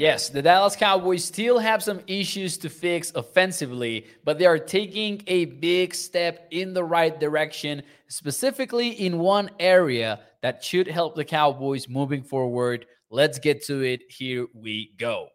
Yes, the Dallas Cowboys still have some issues to fix offensively, but they are taking a big step in the right direction, specifically in one area that should help the Cowboys moving forward. Let's get to it. Here we go.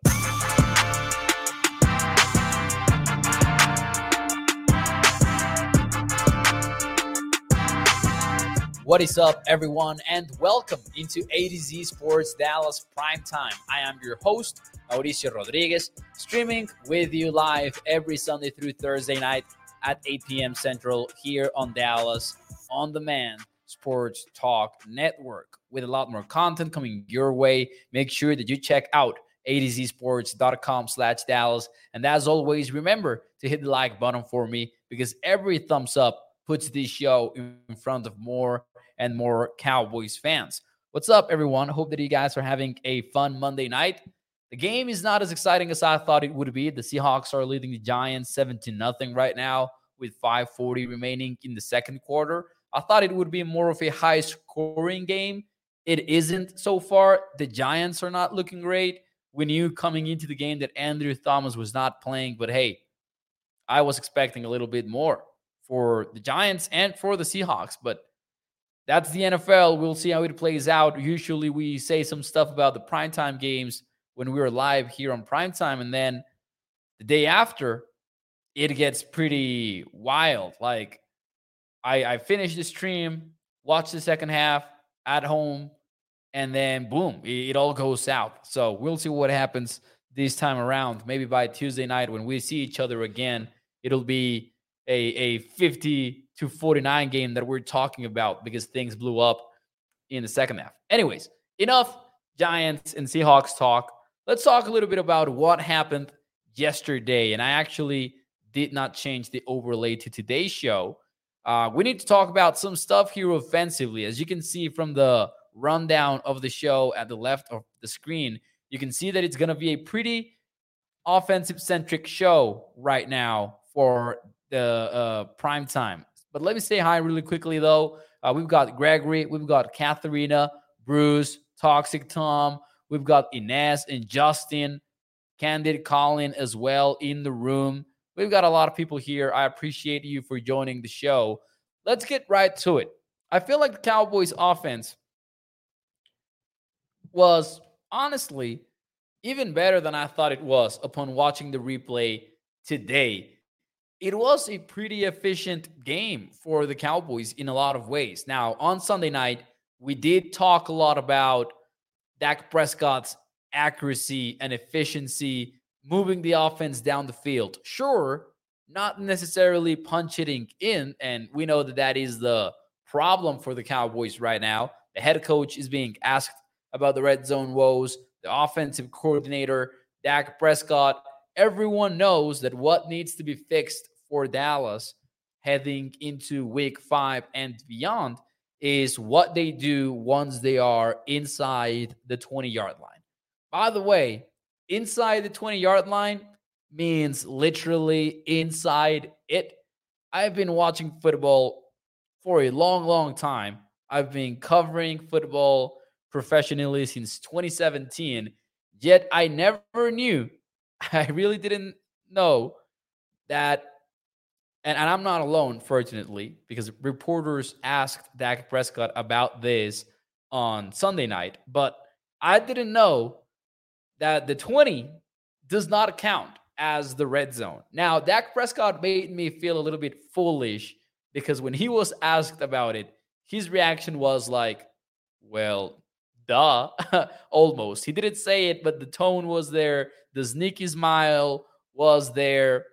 What is up, everyone, and welcome into A to Z Sports Dallas Prime Time. I am your host, Mauricio Rodriguez, streaming with you live every Sunday through Thursday night at 8 p.m. Central here on Dallas On Demand Sports Talk Network with a lot more content coming your way. Make sure that you check out atozsports.com slash Dallas. And as always, remember to hit the like button for me because every thumbs up puts this show in front of more and more Cowboys fans. What's up, everyone? Hope that you guys are having a fun Monday night. The game is not as exciting as I thought it would be. The Seahawks are leading the Giants 17 0 right now with 540 remaining in the second quarter. I thought it would be more of a high scoring game. It isn't so far. The Giants are not looking great. We knew coming into the game that Andrew Thomas was not playing, but hey, I was expecting a little bit more for the Giants and for the Seahawks. But that's the NFL. We'll see how it plays out. Usually we say some stuff about the primetime games when we are live here on primetime. And then the day after, it gets pretty wild. Like I, I finish the stream, watch the second half at home, and then boom, it, it all goes south. So we'll see what happens this time around. Maybe by Tuesday night when we see each other again, it'll be a, a 50 to 49 game that we're talking about because things blew up in the second half. Anyways, enough Giants and Seahawks talk. Let's talk a little bit about what happened yesterday. And I actually did not change the overlay to today's show. Uh, we need to talk about some stuff here offensively. As you can see from the rundown of the show at the left of the screen, you can see that it's going to be a pretty offensive centric show right now for the uh, prime time. But let me say hi really quickly, though. Uh, we've got Gregory, we've got Katharina, Bruce, Toxic Tom, we've got Inez and Justin, Candid Colin as well in the room. We've got a lot of people here. I appreciate you for joining the show. Let's get right to it. I feel like the Cowboys offense was honestly even better than I thought it was upon watching the replay today it was a pretty efficient game for the Cowboys in a lot of ways. Now, on Sunday night, we did talk a lot about Dak Prescott's accuracy and efficiency, moving the offense down the field. Sure, not necessarily punch hitting in, and we know that that is the problem for the Cowboys right now. The head coach is being asked about the red zone woes. The offensive coordinator, Dak Prescott, everyone knows that what needs to be fixed for Dallas heading into week five and beyond is what they do once they are inside the 20 yard line. By the way, inside the 20 yard line means literally inside it. I've been watching football for a long, long time. I've been covering football professionally since 2017, yet I never knew I really didn't know that, and, and I'm not alone, fortunately, because reporters asked Dak Prescott about this on Sunday night, but I didn't know that the 20 does not count as the red zone. Now, Dak Prescott made me feel a little bit foolish because when he was asked about it, his reaction was like, well, duh, almost. He didn't say it, but the tone was there. The sneaky smile was there.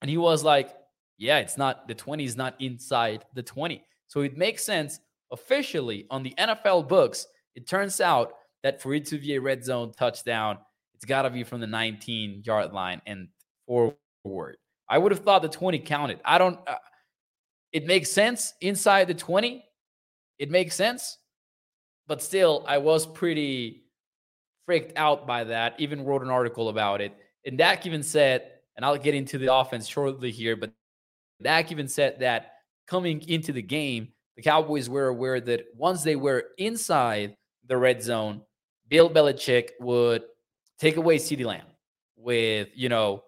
And he was like, yeah, it's not, the 20 is not inside the 20. So it makes sense officially on the NFL books. It turns out that for it to be a red zone touchdown, it's got to be from the 19 yard line and forward. I would have thought the 20 counted. I don't, uh, it makes sense inside the 20. It makes sense but still, I was pretty freaked out by that. Even wrote an article about it. And Dak even said, and I'll get into the offense shortly here, but Dak even said that coming into the game, the Cowboys were aware that once they were inside the red zone, Bill Belichick would take away CeeDee Lamb with, you know,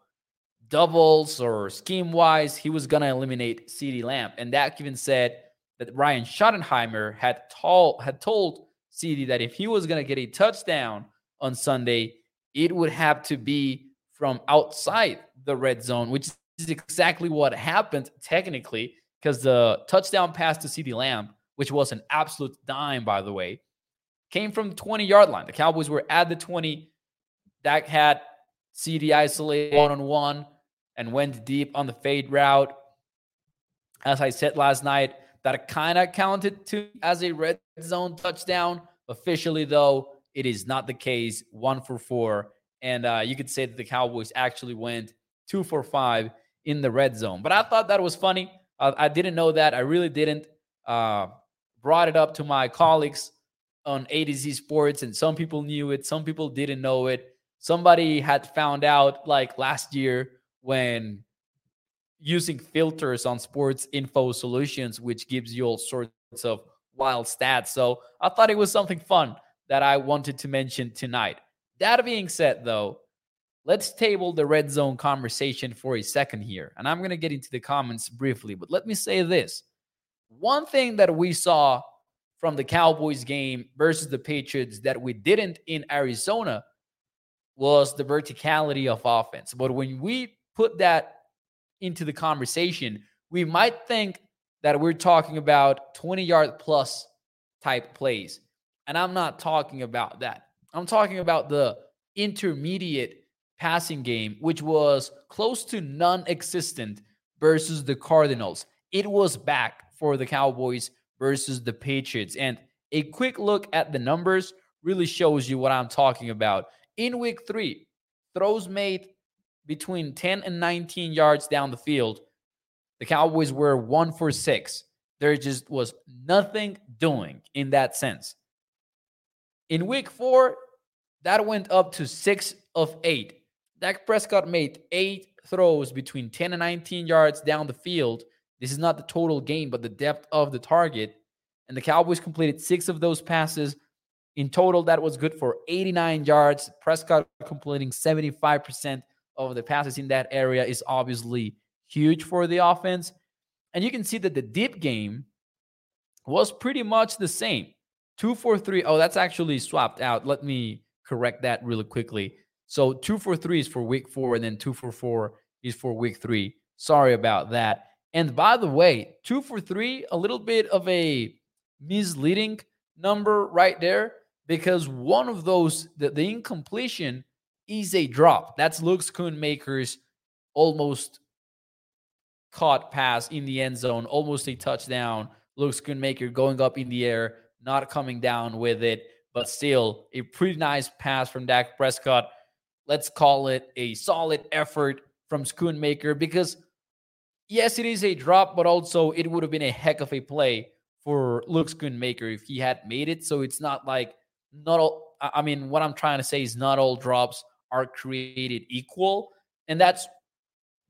doubles or scheme wise, he was going to eliminate CeeDee Lamb. And that even said that Brian Schottenheimer had, tall, had told CeeDee that if he was going to get a touchdown on Sunday, it would have to be from outside the red zone, which is exactly what happened technically, because the touchdown pass to CeeDee Lamb, which was an absolute dime, by the way, came from the 20 yard line. The Cowboys were at the 20. Dak had CeeDee isolated one on one and went deep on the fade route. As I said last night, that kind of counted to as a red zone touchdown. Officially, though, it is not the case. One for four. And uh, you could say that the Cowboys actually went two for five in the red zone. But I thought that was funny. Uh, I didn't know that. I really didn't. Uh, brought it up to my colleagues on A to Z Sports, and some people knew it, some people didn't know it. Somebody had found out like last year when using filters on sports info solutions, which gives you all sorts of wild stats. So I thought it was something fun that I wanted to mention tonight. That being said, though, let's table the red zone conversation for a second here. And I'm going to get into the comments briefly, but let me say this. One thing that we saw from the Cowboys game versus the Patriots that we didn't in Arizona was the verticality of offense. But when we put that into the conversation, we might think that we're talking about 20 yard plus type plays. And I'm not talking about that. I'm talking about the intermediate passing game, which was close to non existent versus the Cardinals. It was back for the Cowboys versus the Patriots. And a quick look at the numbers really shows you what I'm talking about. In week three, throws made between 10 and 19 yards down the field. The Cowboys were one for six. There just was nothing doing in that sense. In week four, that went up to six of eight. Dak Prescott made eight throws between 10 and 19 yards down the field. This is not the total gain, but the depth of the target. And the Cowboys completed six of those passes. In total, that was good for 89 yards. Prescott completing 75% of the passes in that area is obviously huge for the offense. And you can see that the deep game was pretty much the same. Two, four, three. Oh, that's actually swapped out. Let me correct that really quickly. So two, four, three is for week four, and then two, four, four is for week three. Sorry about that. And by the way, two for three, a little bit of a misleading number right there because one of those, the, the incompletion is a drop. That's Luke Schoonmaker's almost caught pass in the end zone, almost a touchdown. Luke Schoonmaker going up in the air, not coming down with it, but still a pretty nice pass from Dak Prescott. Let's call it a solid effort from Schoonmaker because, yes, it is a drop, but also it would have been a heck of a play for Luke Schoonmaker if he had made it. So it's not like not all. I mean, what I'm trying to say is not all drops are created equal. And that's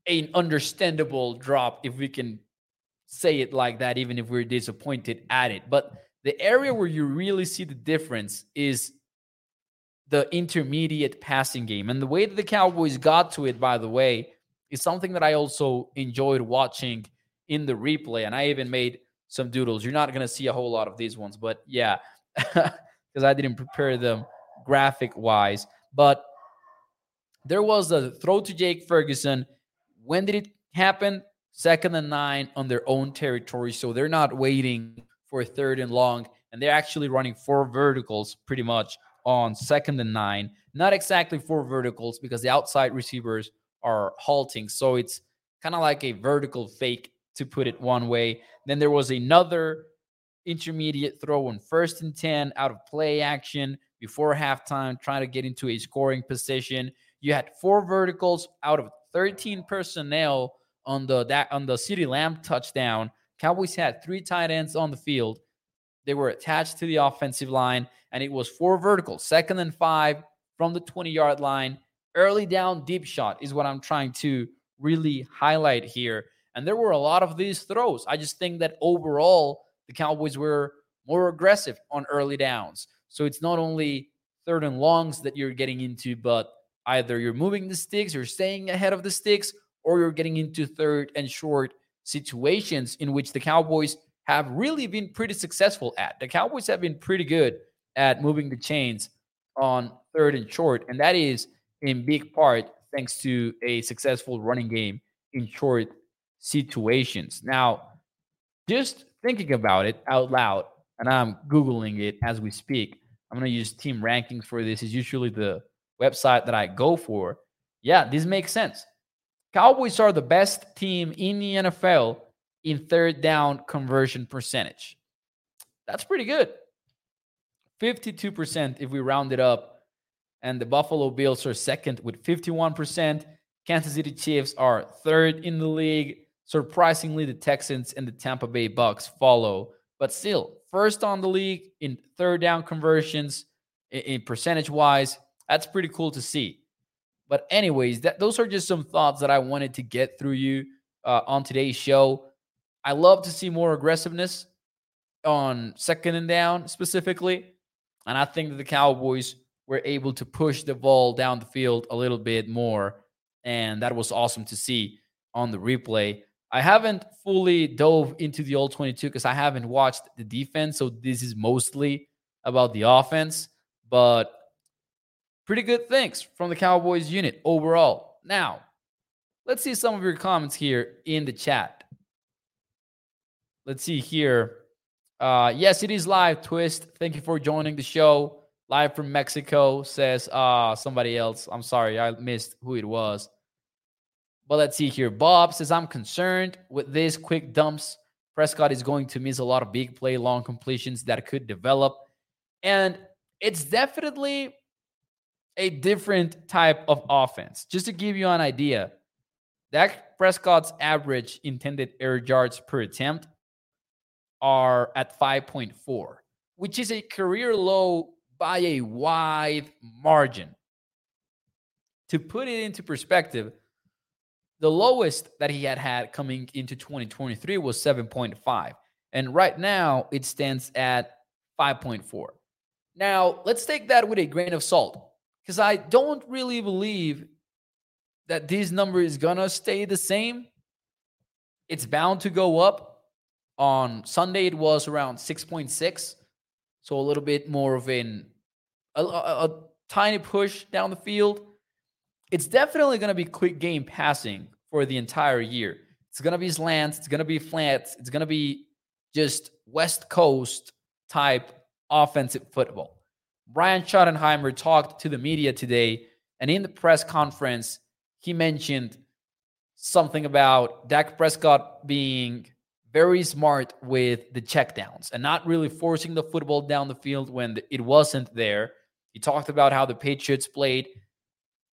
an understandable drop if we can say it like that, even if we're disappointed at it. But the area where you really see the difference is the intermediate passing game. And the way that the Cowboys got to it, by the way, is something that I also enjoyed watching in the replay. And I even made some doodles. You're not going to see a whole lot of these ones, but yeah, because I didn't prepare them graphic wise. But there was a throw to Jake Ferguson. When did it happen? Second and nine on their own territory. So they're not waiting for a third and long. And they're actually running four verticals pretty much on second and nine. Not exactly four verticals because the outside receivers are halting. So it's kind of like a vertical fake to put it one way. Then there was another intermediate throw on first and 10 out of play action before halftime, trying to get into a scoring position. You had four verticals out of 13 personnel on the that on the CeeDee Lamb touchdown. Cowboys had three tight ends on the field. They were attached to the offensive line, and it was four verticals, second and five from the 20 yard line. Early down, deep shot is what I'm trying to really highlight here. And there were a lot of these throws. I just think that overall, the Cowboys were more aggressive on early downs. So it's not only third and longs that you're getting into, but either you're moving the sticks, you're staying ahead of the sticks, or you're getting into third and short situations in which the Cowboys have really been pretty successful at. The Cowboys have been pretty good at moving the chains on third and short, and that is in big part thanks to a successful running game in short situations. Now, just thinking about it out loud, and I'm Googling it as we speak. I'm going to use team rankings for this. Is usually the website that I go for. Yeah, this makes sense. Cowboys are the best team in the NFL in third down conversion percentage. That's pretty good. 52% if we round it up. And the Buffalo Bills are second with 51%. Kansas City Chiefs are third in the league. Surprisingly, the Texans and the Tampa Bay Bucks follow, but still first on the league in third down conversions in, percentage wise. That's pretty cool to see. But anyways, that those are just some thoughts that I wanted to get through you uh, on today's show. I love to see more aggressiveness on second and down specifically, and I think that the Cowboys were able to push the ball down the field a little bit more, and that was awesome to see on the replay. I haven't fully dove into the all 22 because I haven't watched the defense. So this is mostly about the offense, but pretty good things from the Cowboys unit overall. Now, let's see some of your comments here in the chat. Let's see here. Uh, yes, it is live, Twist. Thank you for joining the show. Live from Mexico, says uh, somebody else. I'm sorry, I missed who it was. But let's see here. Bob says, I'm concerned with these quick dumps. Prescott is going to miss a lot of big play, long completions that could develop. And it's definitely a different type of offense. Just to give you an idea, Dak Prescott's average intended air yards per attempt are at 5.4, which is a career low by a wide margin. To put it into perspective, the lowest that he had had coming into 2023 was 7.5. And right now it stands at 5.4. Now, let's take that with a grain of salt because I don't really believe that this number is going to stay the same. It's bound to go up. On Sunday, it was around 6.6. So a little bit more of an, a, a, a tiny push down the field it's definitely going to be quick game passing for the entire year. It's going to be slants, it's going to be flats, it's going to be just West Coast type offensive football. Brian Schottenheimer talked to the media today, and in the press conference, he mentioned something about Dak Prescott being very smart with the checkdowns and not really forcing the football down the field when it wasn't there. He talked about how the Patriots played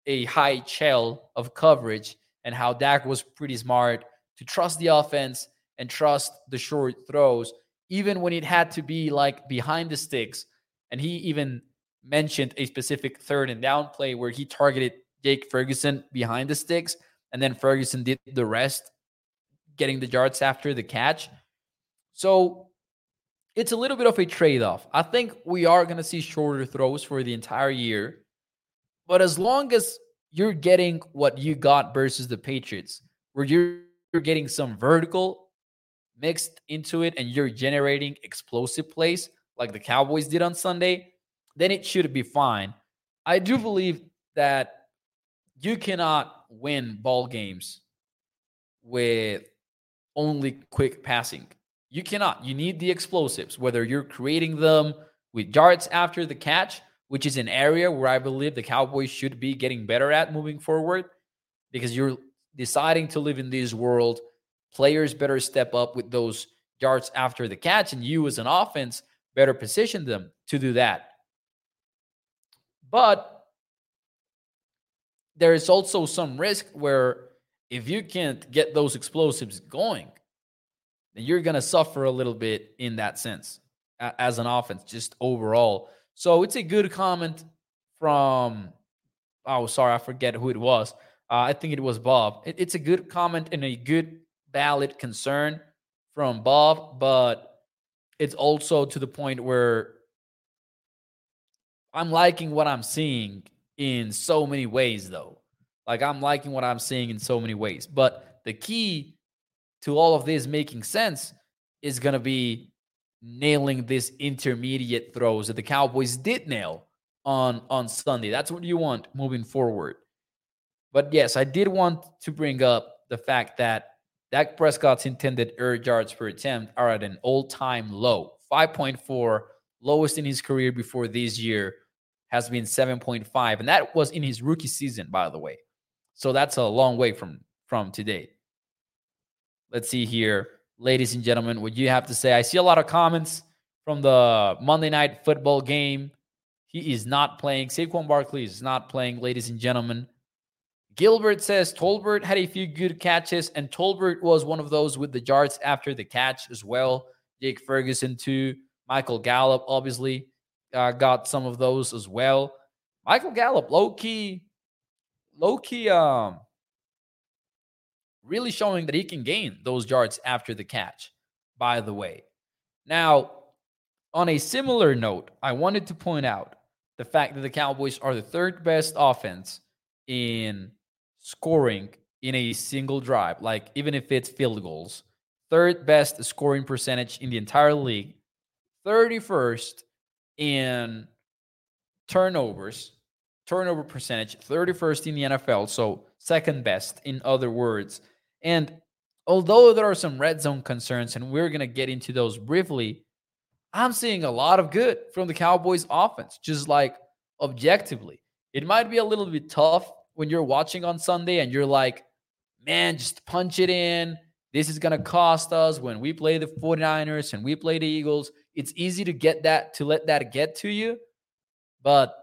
a high shell of coverage and how Dak was pretty smart to trust the offense and trust the short throws, even when it had to be like behind the sticks. And he even mentioned a specific third and down play where he targeted Jake Ferguson behind the sticks, and then Ferguson did the rest, getting the yards after the catch. So it's a little bit of a trade off. I think we are going to see shorter throws for the entire year. But as long as you're getting what you got versus the Patriots, where you're, you're getting some vertical mixed into it and you're generating explosive plays like the Cowboys did on Sunday, then it should be fine. I do believe that you cannot win ball games with only quick passing. You cannot. You need the explosives, whether you're creating them with yards after the catch which is an area where I believe the Cowboys should be getting better at moving forward because you're deciding to live in this world. Players better step up with those yards after the catch, and you as an offense better position them to do that. But there is also some risk where if you can't get those explosives going, then you're going to suffer a little bit in that sense as an offense, just overall. So it's a good comment from, oh, sorry, I forget who it was. Uh, I think it was Bob. It, it's a good comment and a good, valid concern from Bob, but it's also to the point where I'm liking what I'm seeing in so many ways, though. Like, I'm liking what I'm seeing in so many ways. But the key to all of this making sense is going to be nailing this intermediate throws that the Cowboys did nail on on Sunday. That's what you want moving forward. But yes, I did want to bring up the fact that Dak Prescott's intended air yards per attempt are at an all-time low, 5.4, lowest in his career before this year has been 7.5 and that was in his rookie season by the way. So that's a long way from from today. Let's see here, ladies and gentlemen, what you have to say. I see a lot of comments from the Monday night football game. He is not playing. Saquon Barkley is not playing, ladies and gentlemen. Gilbert says Tolbert had a few good catches, and Tolbert was one of those with the yards after the catch as well. Jake Ferguson, too. Michael Gallup, obviously, uh, got some of those as well. Michael Gallup, low key, low key, um, really showing that he can gain those yards after the catch, by the way. Now, on a similar note, I wanted to point out the fact that the Cowboys are the third best offense in scoring in a single drive, like even if it's field goals, third best scoring percentage in the entire league, 31st in turnovers, turnover percentage, 31st in the NFL, so second best in other words. And although there are some red zone concerns, and we're going to get into those briefly, I'm seeing a lot of good from the Cowboys offense, just like objectively. It might be a little bit tough when you're watching on Sunday and you're like, man, just punch it in. This is going to cost us when we play the 49ers and we play the Eagles. It's easy to get that, to let that get to you. But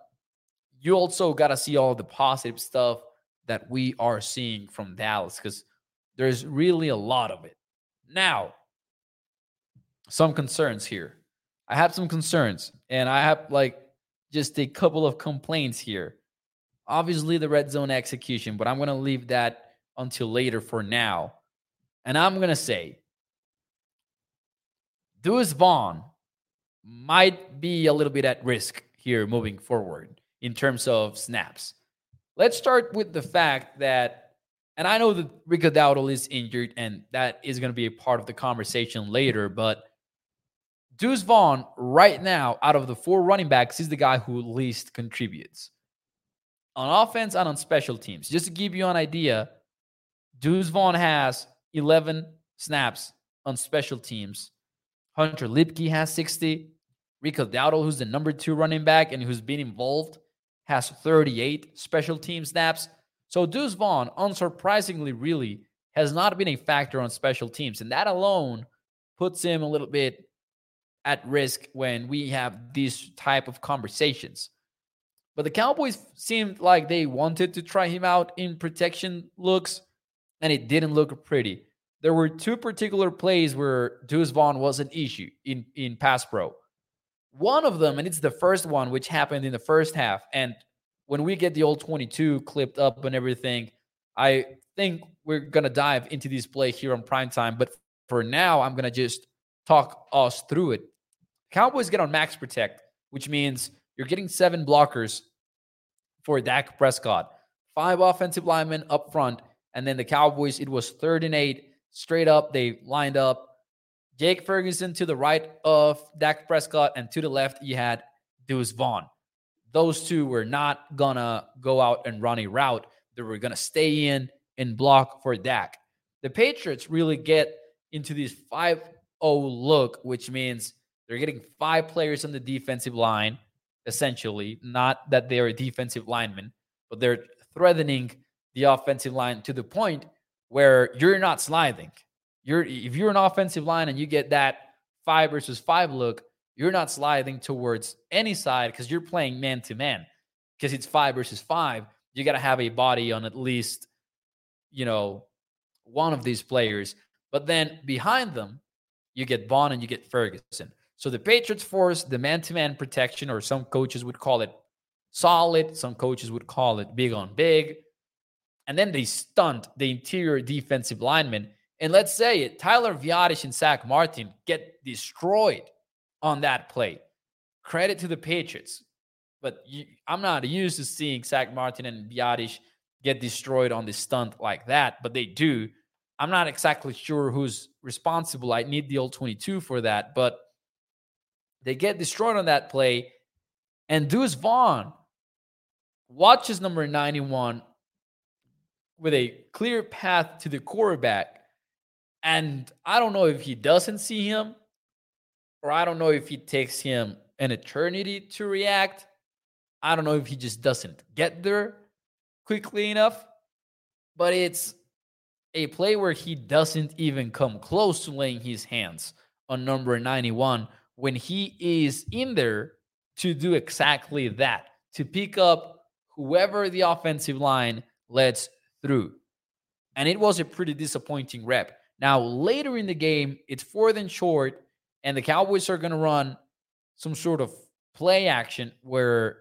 you also got to see all the positive stuff that we are seeing from Dallas because there's really a lot of it. Now, some concerns here. I have some concerns, and I have like just a couple of complaints here. Obviously, the red zone execution, but I'm going to leave that until later for now. And I'm going to say Deuce Vaughn might be a little bit at risk here moving forward in terms of snaps. Let's start with the fact that and I know that Rico Dowdle is injured, and that is going to be a part of the conversation later. But Deuce Vaughn, right now, out of the four running backs, is the guy who least contributes on offense and on special teams. Just to give you an idea, Deuce Vaughn has 11 snaps on special teams. Hunter Luepke has 60. Rico Dowdle, who's the number two running back and who's been involved, has 38 special team snaps. So Deuce Vaughn, unsurprisingly, really has not been a factor on special teams. And that alone puts him a little bit at risk when we have these type of conversations. But the Cowboys seemed like they wanted to try him out in protection looks, and it didn't look pretty. There were two particular plays where Deuce Vaughn was an issue in, in pass pro. One of them, and it's the first one, which happened in the first half, and when we get the all 22 clipped up and everything, I think we're going to dive into this play here on prime time. But for now, I'm going to just talk us through it. Cowboys get on max protect, which means you're getting seven blockers for Dak Prescott, five offensive linemen up front. And then the Cowboys, it was third and eight straight up. They lined up Jake Ferguson to the right of Dak Prescott, and to the left, you had Deuce Vaughn those two were not gonna go out and run a route. They were gonna stay in and block for Dak. The Patriots really get into this 5 0 look, which means they're getting five players on the defensive line, essentially. Not that they're a defensive lineman, but they're threatening the offensive line to the point where you're not sliding. You're if you're an offensive line and you get that five versus five look, you're not sliding towards any side because you're playing man to man because it's five versus five. You got to have a body on at least, you know, one of these players. But then behind them, you get Vaughn and you get Ferguson. So the Patriots force the man to man protection, or some coaches would call it solid, some coaches would call it big on big. And then they stunt the interior defensive lineman. And let's say it, Tyler Biadasz and Zack Martin get destroyed on that play. Credit to the Patriots. but you, I'm not used to seeing Zack Martin and Biadasz get destroyed on the stunt like that, but they do. I'm not exactly sure who's responsible. I need the all 22 for that, but they get destroyed on that play. And Deuce Vaughn watches number 91 with a clear path to the quarterback. And I don't know if he doesn't see him, or I don't know if it takes him an eternity to react. I don't know if he just doesn't get there quickly enough. But it's a play where he doesn't even come close to laying his hands on number 91 when he is in there to do exactly that to pick up whoever the offensive line lets through. And it was a pretty disappointing rep. Now, later in the game, it's fourth and short, and the Cowboys are going to run some sort of play action where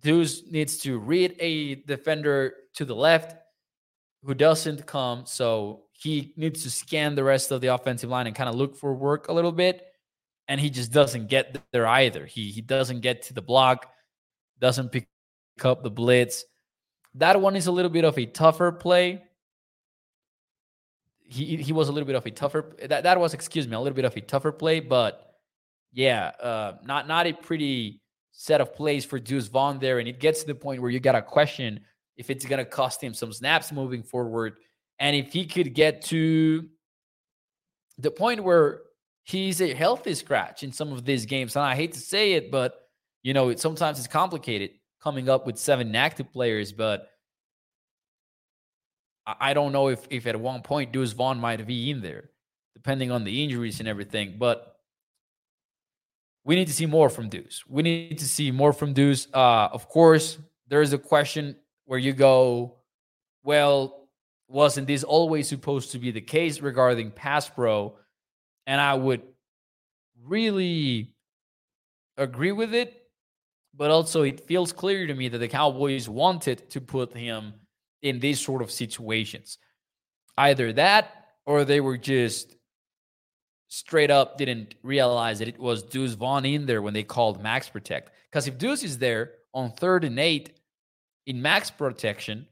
Deuce needs to read a defender to the left who doesn't come. So he needs to scan the rest of the offensive line and kind of look for work a little bit. And he just doesn't get there either. He he doesn't get to the block, doesn't pick up the blitz. That one is a little bit of a tougher play. He he was a little bit of a tougher that, that was excuse me a little bit of a tougher play, but yeah, uh, not not a pretty set of plays for Deuce Vaughn there, and it gets to the point where you got to question if it's going to cost him some snaps moving forward. And if he could get to the point where he's a healthy scratch in some of these games, and I hate to say it, but you know, it sometimes it's complicated coming up with seven active players, but I don't know if if at one point Deuce Vaughn might be in there, depending on the injuries and everything. But we need to see more from Deuce. We need to see more from Deuce. Uh, of course, there is a question where you go, well, wasn't this always supposed to be the case regarding pass pro? And I would really agree with it. But also, it feels clear to me that the Cowboys wanted to put him in these sort of situations. Either that, or they were just straight up didn't realize that it was Deuce Vaughn in there when they called max protect. Because if Deuce is there on third and eight in max protection,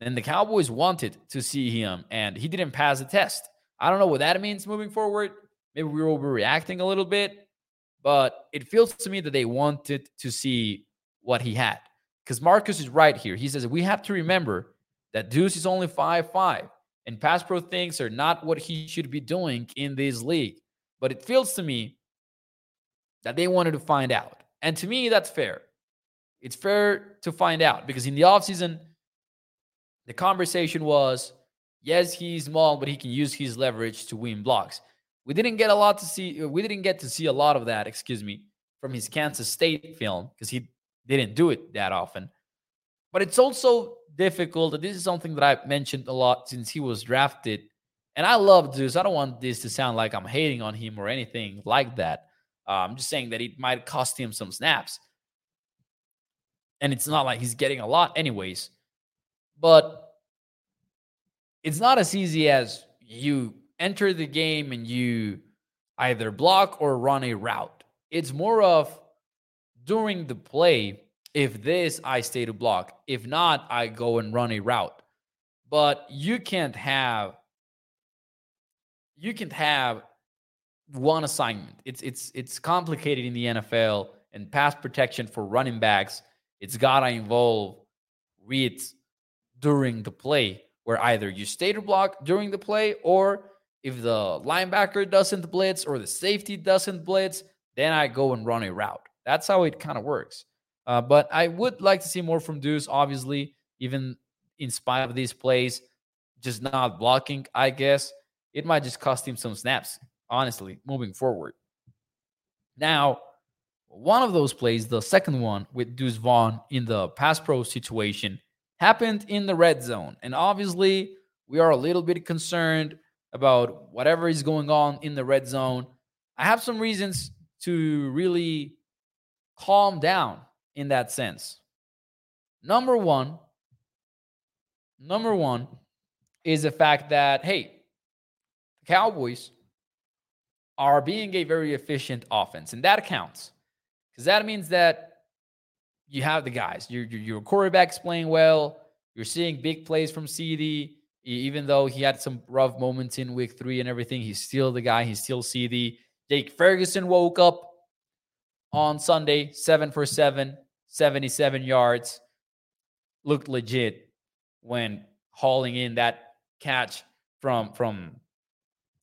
and the Cowboys wanted to see him, and he didn't pass the test. I don't know what that means moving forward. Maybe we were overreacting a little bit, but it feels to me that they wanted to see what he had. Because Marcus is right here. He says we have to remember that Deuce is only five five, and pass pro things are not what he should be doing in this league. But it feels to me that they wanted to find out. And to me, that's fair. It's fair to find out because in the offseason, the conversation was yes, he's small, but he can use his leverage to win blocks. We didn't get a lot to see, we didn't get to see a lot of that, excuse me, from his Kansas State film because he didn't do it that often. But it's also difficult. This is something that I've mentioned a lot since he was drafted. And I love Deuce. I don't want this to sound like I'm hating on him or anything like that. Uh, I'm just saying that it might cost him some snaps and it's not like he's getting a lot anyways. But it's not as easy as you enter the game and you either block or run a route. It's more of during the play, if this, I stay to block. If not, I go and run a route. But you can't have you can't have one assignment. It's it's it's complicated in the NFL and pass protection for running backs it's got to involve reads during the play where either you stay to block during the play or if the linebacker doesn't blitz or the safety doesn't blitz, then I go and run a route. That's how it kind of works. Uh, but I would like to see more from Deuce, obviously, even in spite of these plays, just not blocking, I guess. It might just cost him some snaps, honestly, moving forward. Now, one of those plays, the second one with Deuce Vaughn in the pass pro situation, happened in the red zone. And obviously, we are a little bit concerned about whatever is going on in the red zone. I have some reasons to really calm down in that sense. Number one, number one is the fact that, hey, the Cowboys are being a very efficient offense, and that counts because that means that you have the guys. Your your, your quarterback's playing well. You're seeing big plays from CeeDee. Even though he had some rough moments in week three and everything, he's still the guy. He's still CeeDee. Jake Ferguson woke up on Sunday, seven for seven, 77 yards. Looked legit when hauling in that catch from from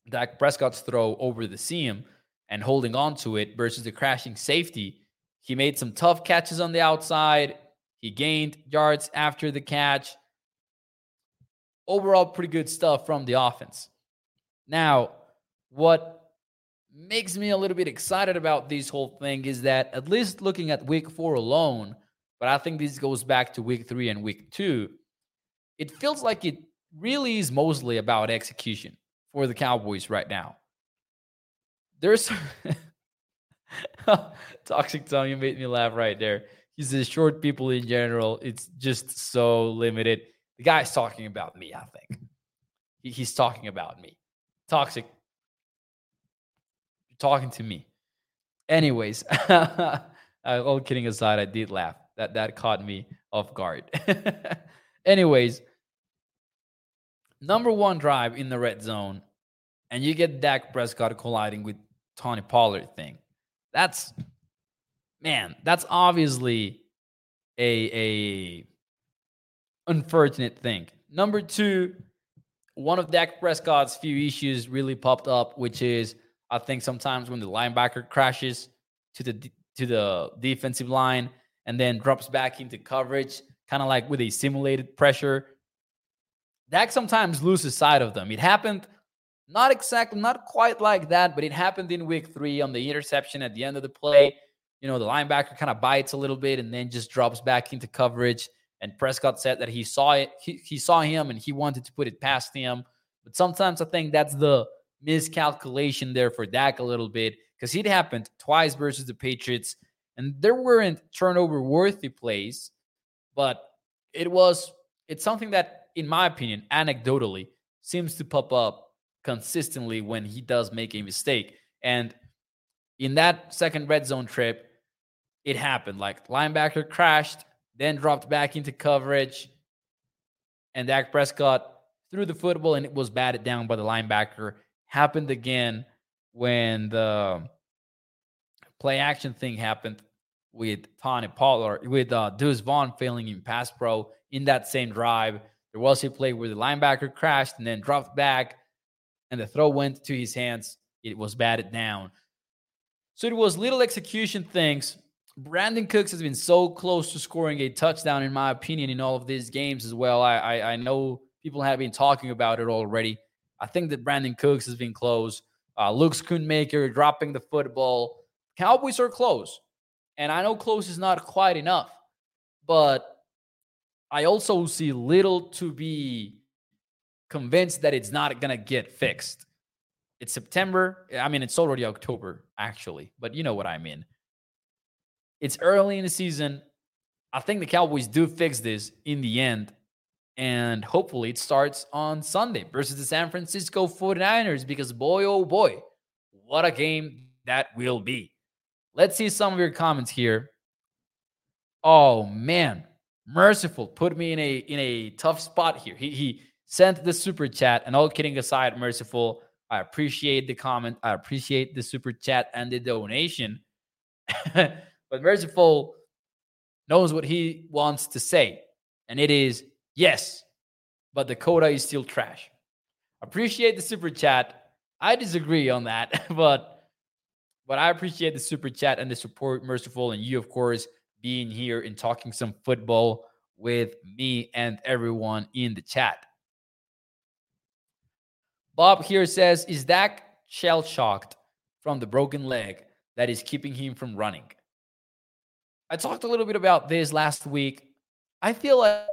Dak Prescott's throw over the seam and holding on to it versus the crashing safety. He made some tough catches on the outside. He gained yards after the catch. Overall, pretty good stuff from the offense. Now, what makes me a little bit excited about this whole thing is that at least looking at week four alone, but I think this goes back to week three and week two, it feels like it really is mostly about execution for the Cowboys right now. There's Toxic Tom, you made me laugh right there. He says short people in general, it's just so limited. The guy's talking about me, I think. He, he's talking about me. Toxic. You're talking to me. Anyways, uh, all kidding aside, I did laugh. That that caught me off guard. Anyways, number one drive in the red zone, and you get Dak Prescott colliding with Tony Pollard thing. That's man, that's obviously a a unfortunate thing. Number two, one of Dak Prescott's few issues really popped up, which is I think sometimes when the linebacker crashes to the to the defensive line and then drops back into coverage, kind of like with a simulated pressure, Dak sometimes loses sight of them. It happened not exactly, not quite like that, but it happened in week three on the interception at the end of the play. You know, the linebacker kind of bites a little bit and then just drops back into coverage. And Prescott said that he saw it, he, he saw him and he wanted to put it past him. But sometimes I think that's the miscalculation there for Dak a little bit because it happened twice versus the Patriots. And there weren't turnover worthy plays, but it was, it's something that, in my opinion, anecdotally, seems to pop up consistently when he does make a mistake. And in that second red zone trip, it happened. Like linebacker crashed, then dropped back into coverage, and Dak Prescott threw the football and it was batted down by the linebacker. Happened again when the play action thing happened with Tony Pollard, with uh, Deuce Vaughn failing in pass pro in that same drive. There was a play where the linebacker crashed and then dropped back and the throw went to his hands. It was batted down. So it was little execution things. Brandin Cooks has been so close to scoring a touchdown, in my opinion, in all of these games as well. I, I, I know people have been talking about it already. I think that Brandin Cooks has been close. Uh, Luke Schoonmaker dropping the football. Cowboys are close. And I know close is not quite enough, but I also see little to be convinced that it's not going to get fixed. It's September. I mean, it's already October, actually, but you know what I mean. It's early in the season. I think the Cowboys do fix this in the end. And hopefully it starts on Sunday versus the San Francisco 49ers because, boy, oh boy, what a game that will be. Let's see some of your comments here. Oh, man. Merciful put me in a in a tough spot here. He he sent the super chat. And all kidding aside, merciful, I appreciate the comment. I appreciate the super chat and the donation. but merciful knows what he wants to say. And it is yes, but the coda is still trash. Appreciate the super chat. I disagree on that, but but I appreciate the super chat and the support, merciful, and you, of course, being here and talking some football with me and everyone in the chat. Bob here says, Is Dak shell shocked from the broken leg that is keeping him from running? I talked a little bit about this last week. I feel like,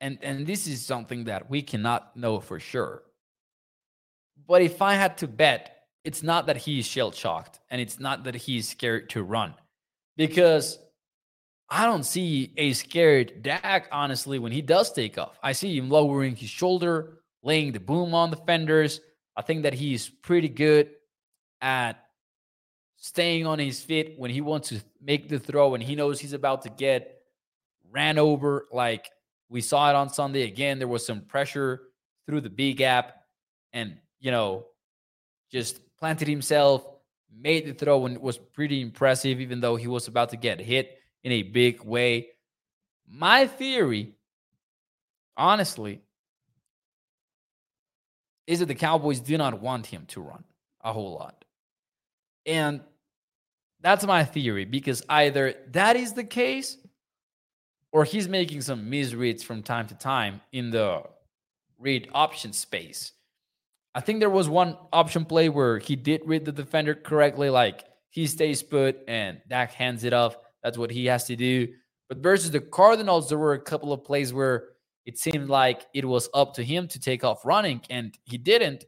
and, and this is something that we cannot know for sure. But if I had to bet, it's not that he's shell shocked and it's not that he's scared to run because I don't see a scared Dak, honestly, when he does take off. I see him lowering his shoulder, laying the boom on the fenders. I think that he's pretty good at staying on his feet when he wants to make the throw and he knows he's about to get ran over. Like we saw it on Sunday again. There was some pressure through the B gap and, you know, just planted himself, made the throw, and was pretty impressive, even though he was about to get hit in a big way. My theory, honestly, is that the Cowboys do not want him to run a whole lot. And that's my theory because either that is the case or he's making some misreads from time to time in the read option space. I think there was one option play where he did read the defender correctly, like he stays put and Dak hands it off. That's what he has to do. But versus the Cardinals, there were a couple of plays where it seemed like it was up to him to take off running, and he didn't.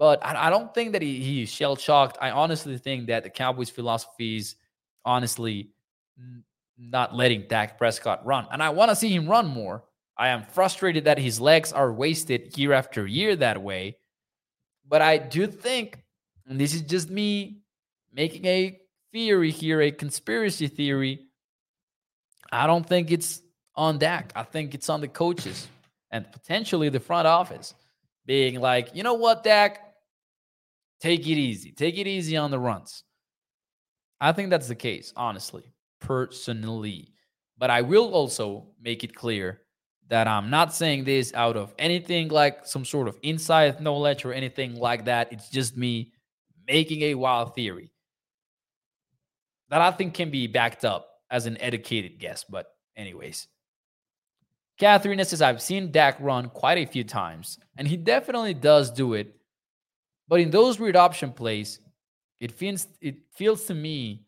But I, I don't think that he, he's shell shocked. I honestly think that the Cowboys' philosophy is honestly not letting Dak Prescott run. And I want to see him run more. I am frustrated that his legs are wasted year after year that way. But I do think, and this is just me making a theory here, a conspiracy theory. I don't think it's on Dak. I think it's on the coaches and potentially the front office being like, you know what, Dak, take it easy. Take it easy on the runs. I think that's the case, honestly, personally. But I will also make it clear that I'm not saying this out of anything like some sort of inside knowledge or anything like that. It's just me making a wild theory that I think can be backed up as an educated guess. But, anyways, Catherine says, I've seen Dak run quite a few times, and he definitely does do it. But in those weird option plays, it feels it feels to me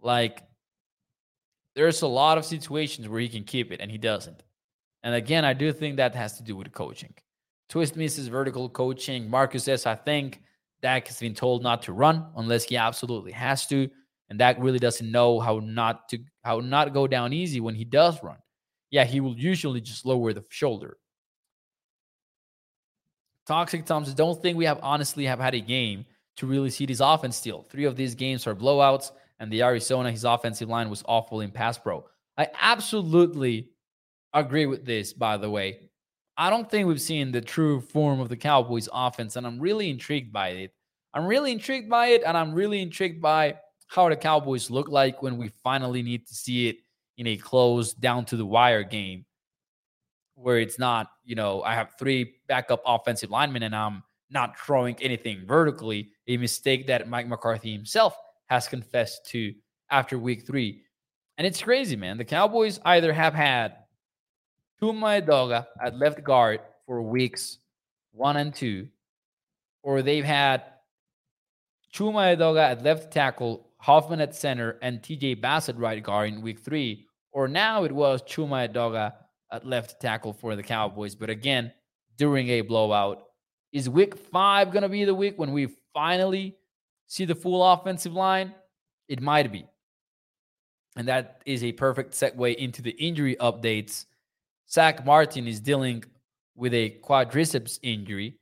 like there's a lot of situations where he can keep it and he doesn't. And again, I do think that has to do with coaching. Twist misses vertical coaching. Marcus says, I think Dak has been told not to run unless he absolutely has to. And Dak really doesn't know how not to how not go down easy when he does run. Yeah, he will usually just lower the shoulder. Toxic Tom says, don't think we have honestly have had a game to really see this offense still. Three of these games are blowouts, and the Arizona, his offensive line was awful in pass pro. I absolutely agree with this, by the way. I don't think we've seen the true form of the Cowboys offense, and I'm really intrigued by it. I'm really intrigued by it, and I'm really intrigued by how the Cowboys look like when we finally need to see it in a close down to the wire game where it's not, you know, I have three backup offensive linemen and I'm not throwing anything vertically, a mistake that Mike McCarthy himself has confessed to after week three. And it's crazy, man. The Cowboys either have had Chuma Edoga at left guard for weeks one and two, or they've had Chuma Edoga at left tackle, Hoffman at center, and TJ Bass at right guard in week three. Or now it was Chuma Edoga at left tackle for the Cowboys. But again, during a blowout, is week five going to be the week when we finally see the full offensive line? It might be. And that is a perfect segue into the injury updates Zack Martin is dealing with a quadriceps injury.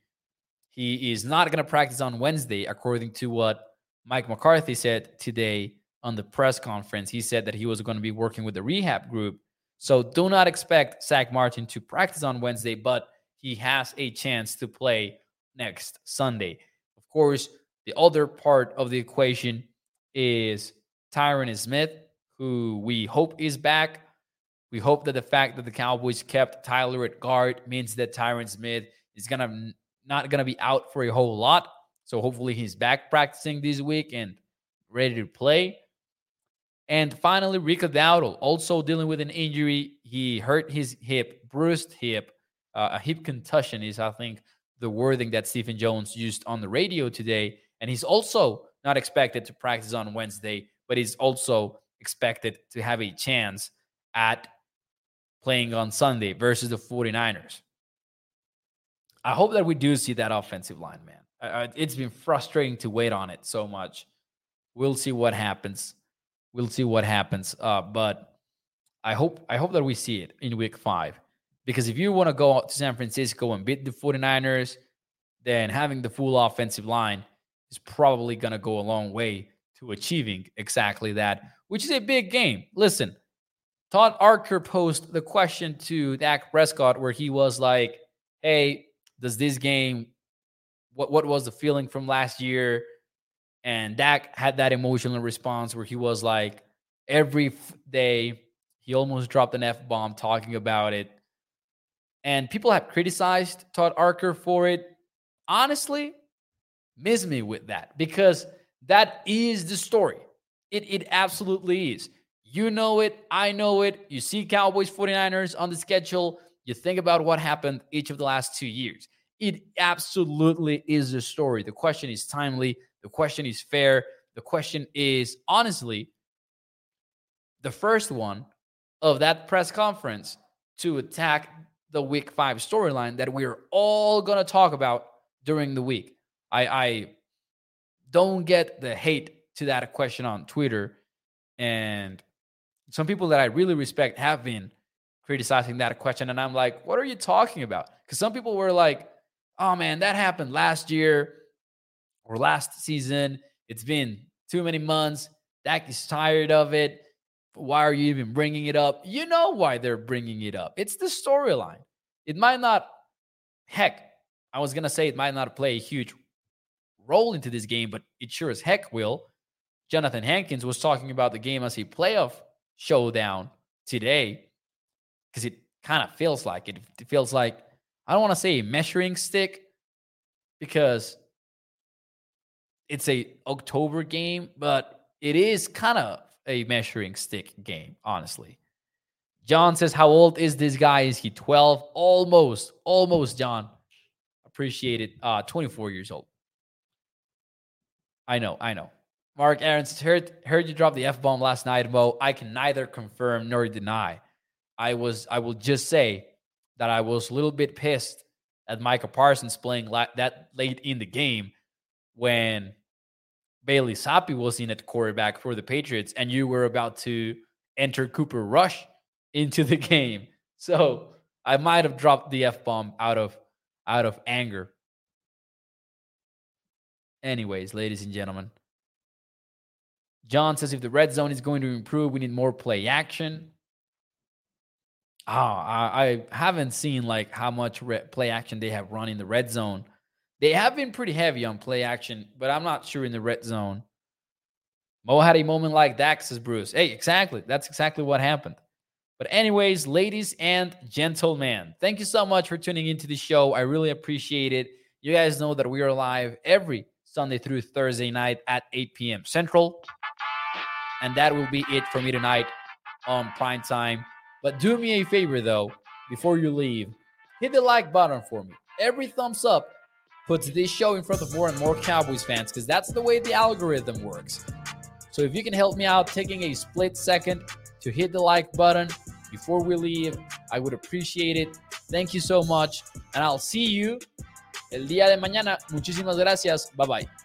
He is not going to practice on Wednesday, according to what Mike McCarthy said today on the press conference. He said that he was going to be working with the rehab group. So do not expect Zack Martin to practice on Wednesday, but he has a chance to play next Sunday. Of course, the other part of the equation is Tyron Smith, who we hope is back. We hope that the fact that the Cowboys kept Tyler at guard means that Tyron Smith is gonna not gonna be out for a whole lot. So hopefully he's back practicing this week and ready to play. And finally, Rico Dowdle also dealing with an injury. He hurt his hip, bruised hip. Uh, a hip concussion is, I think, the wording that Stephen Jones used on the radio today. And he's also not expected to practice on Wednesday, but he's also expected to have a chance at playing on Sunday versus the 49ers. I hope that we do see that offensive line, man. Uh, it's been frustrating to wait on it so much. We'll see what happens. We'll see what happens. Uh, but I hope I hope that we see it in week five. Because if you want to go to San Francisco and beat the 49ers, then having the full offensive line is probably going to go a long way to achieving exactly that, which is a big game. Listen, Todd Archer posed the question to Dak Prescott where he was like, "Hey, does this game what what was the feeling from last year?" And Dak had that emotional response where he was like, every day he almost dropped an F bomb talking about it. And people have criticized Todd Archer for it. Honestly, miss me with that because that is the story. It, it absolutely is. You know it. I know it. You see Cowboys 49ers on the schedule. You think about what happened each of the last two years. It absolutely is the story. The question is timely. The question is fair. The question is, honestly, the first one of that press conference to attack the week five storyline that we're all going to talk about during the week. I, I don't get the hate to that question on Twitter. And some people that I really respect have been criticizing that question. And I'm like, what are you talking about? Because some people were like, oh man, that happened last year or last season. It's been too many months. Dak is tired of it. Why are you even bringing it up? You know why they're bringing it up. It's the storyline. It might not, heck, I was going to say it might not play a huge role into this game, but it sure as heck will. Johnathan Hankins was talking about the game as a playoff showdown today because it kind of feels like it. It feels like, I don't want to say measuring stick because it's a October game, but it is kind of a measuring stick game, honestly. John says, How old is this guy? Is he 12? Almost, almost, John. Appreciate it. Uh, 24 years old. I know, I know. Mark Aaron's heard heard you drop the F bomb last night, Mo. I can neither confirm nor deny. I was I will just say that I was a little bit pissed at Micah Parsons playing la- that late in the game when Bailey Zappe was in at quarterback for the Patriots, and you were about to enter Cooper Rush into the mm-hmm. game. So I might have dropped the F bomb out of out of anger. Anyways, ladies and gentlemen. John says if the red zone is going to improve, we need more play action. Oh, I, I haven't seen like how much re- play action they have run in the red zone they have been pretty heavy on play action, but I'm not sure in the red zone. Mo had a moment like that, says Bruce. Hey, exactly. That's exactly what happened. But, anyways, ladies and gentlemen, thank you so much for tuning into the show. I really appreciate it. You guys know that we are live every Sunday through Thursday night at 8 p.m. Central. And that will be it for me tonight on prime time. But do me a favor, though, before you leave, hit the like button for me. Every thumbs up puts this show in front of more and more Cowboys fans because that's the way the algorithm works. So if you can help me out taking a split second to hit the like button before we leave, I would appreciate it. Thank you so much, and I'll see you el día de mañana. Muchísimas gracias. Bye bye.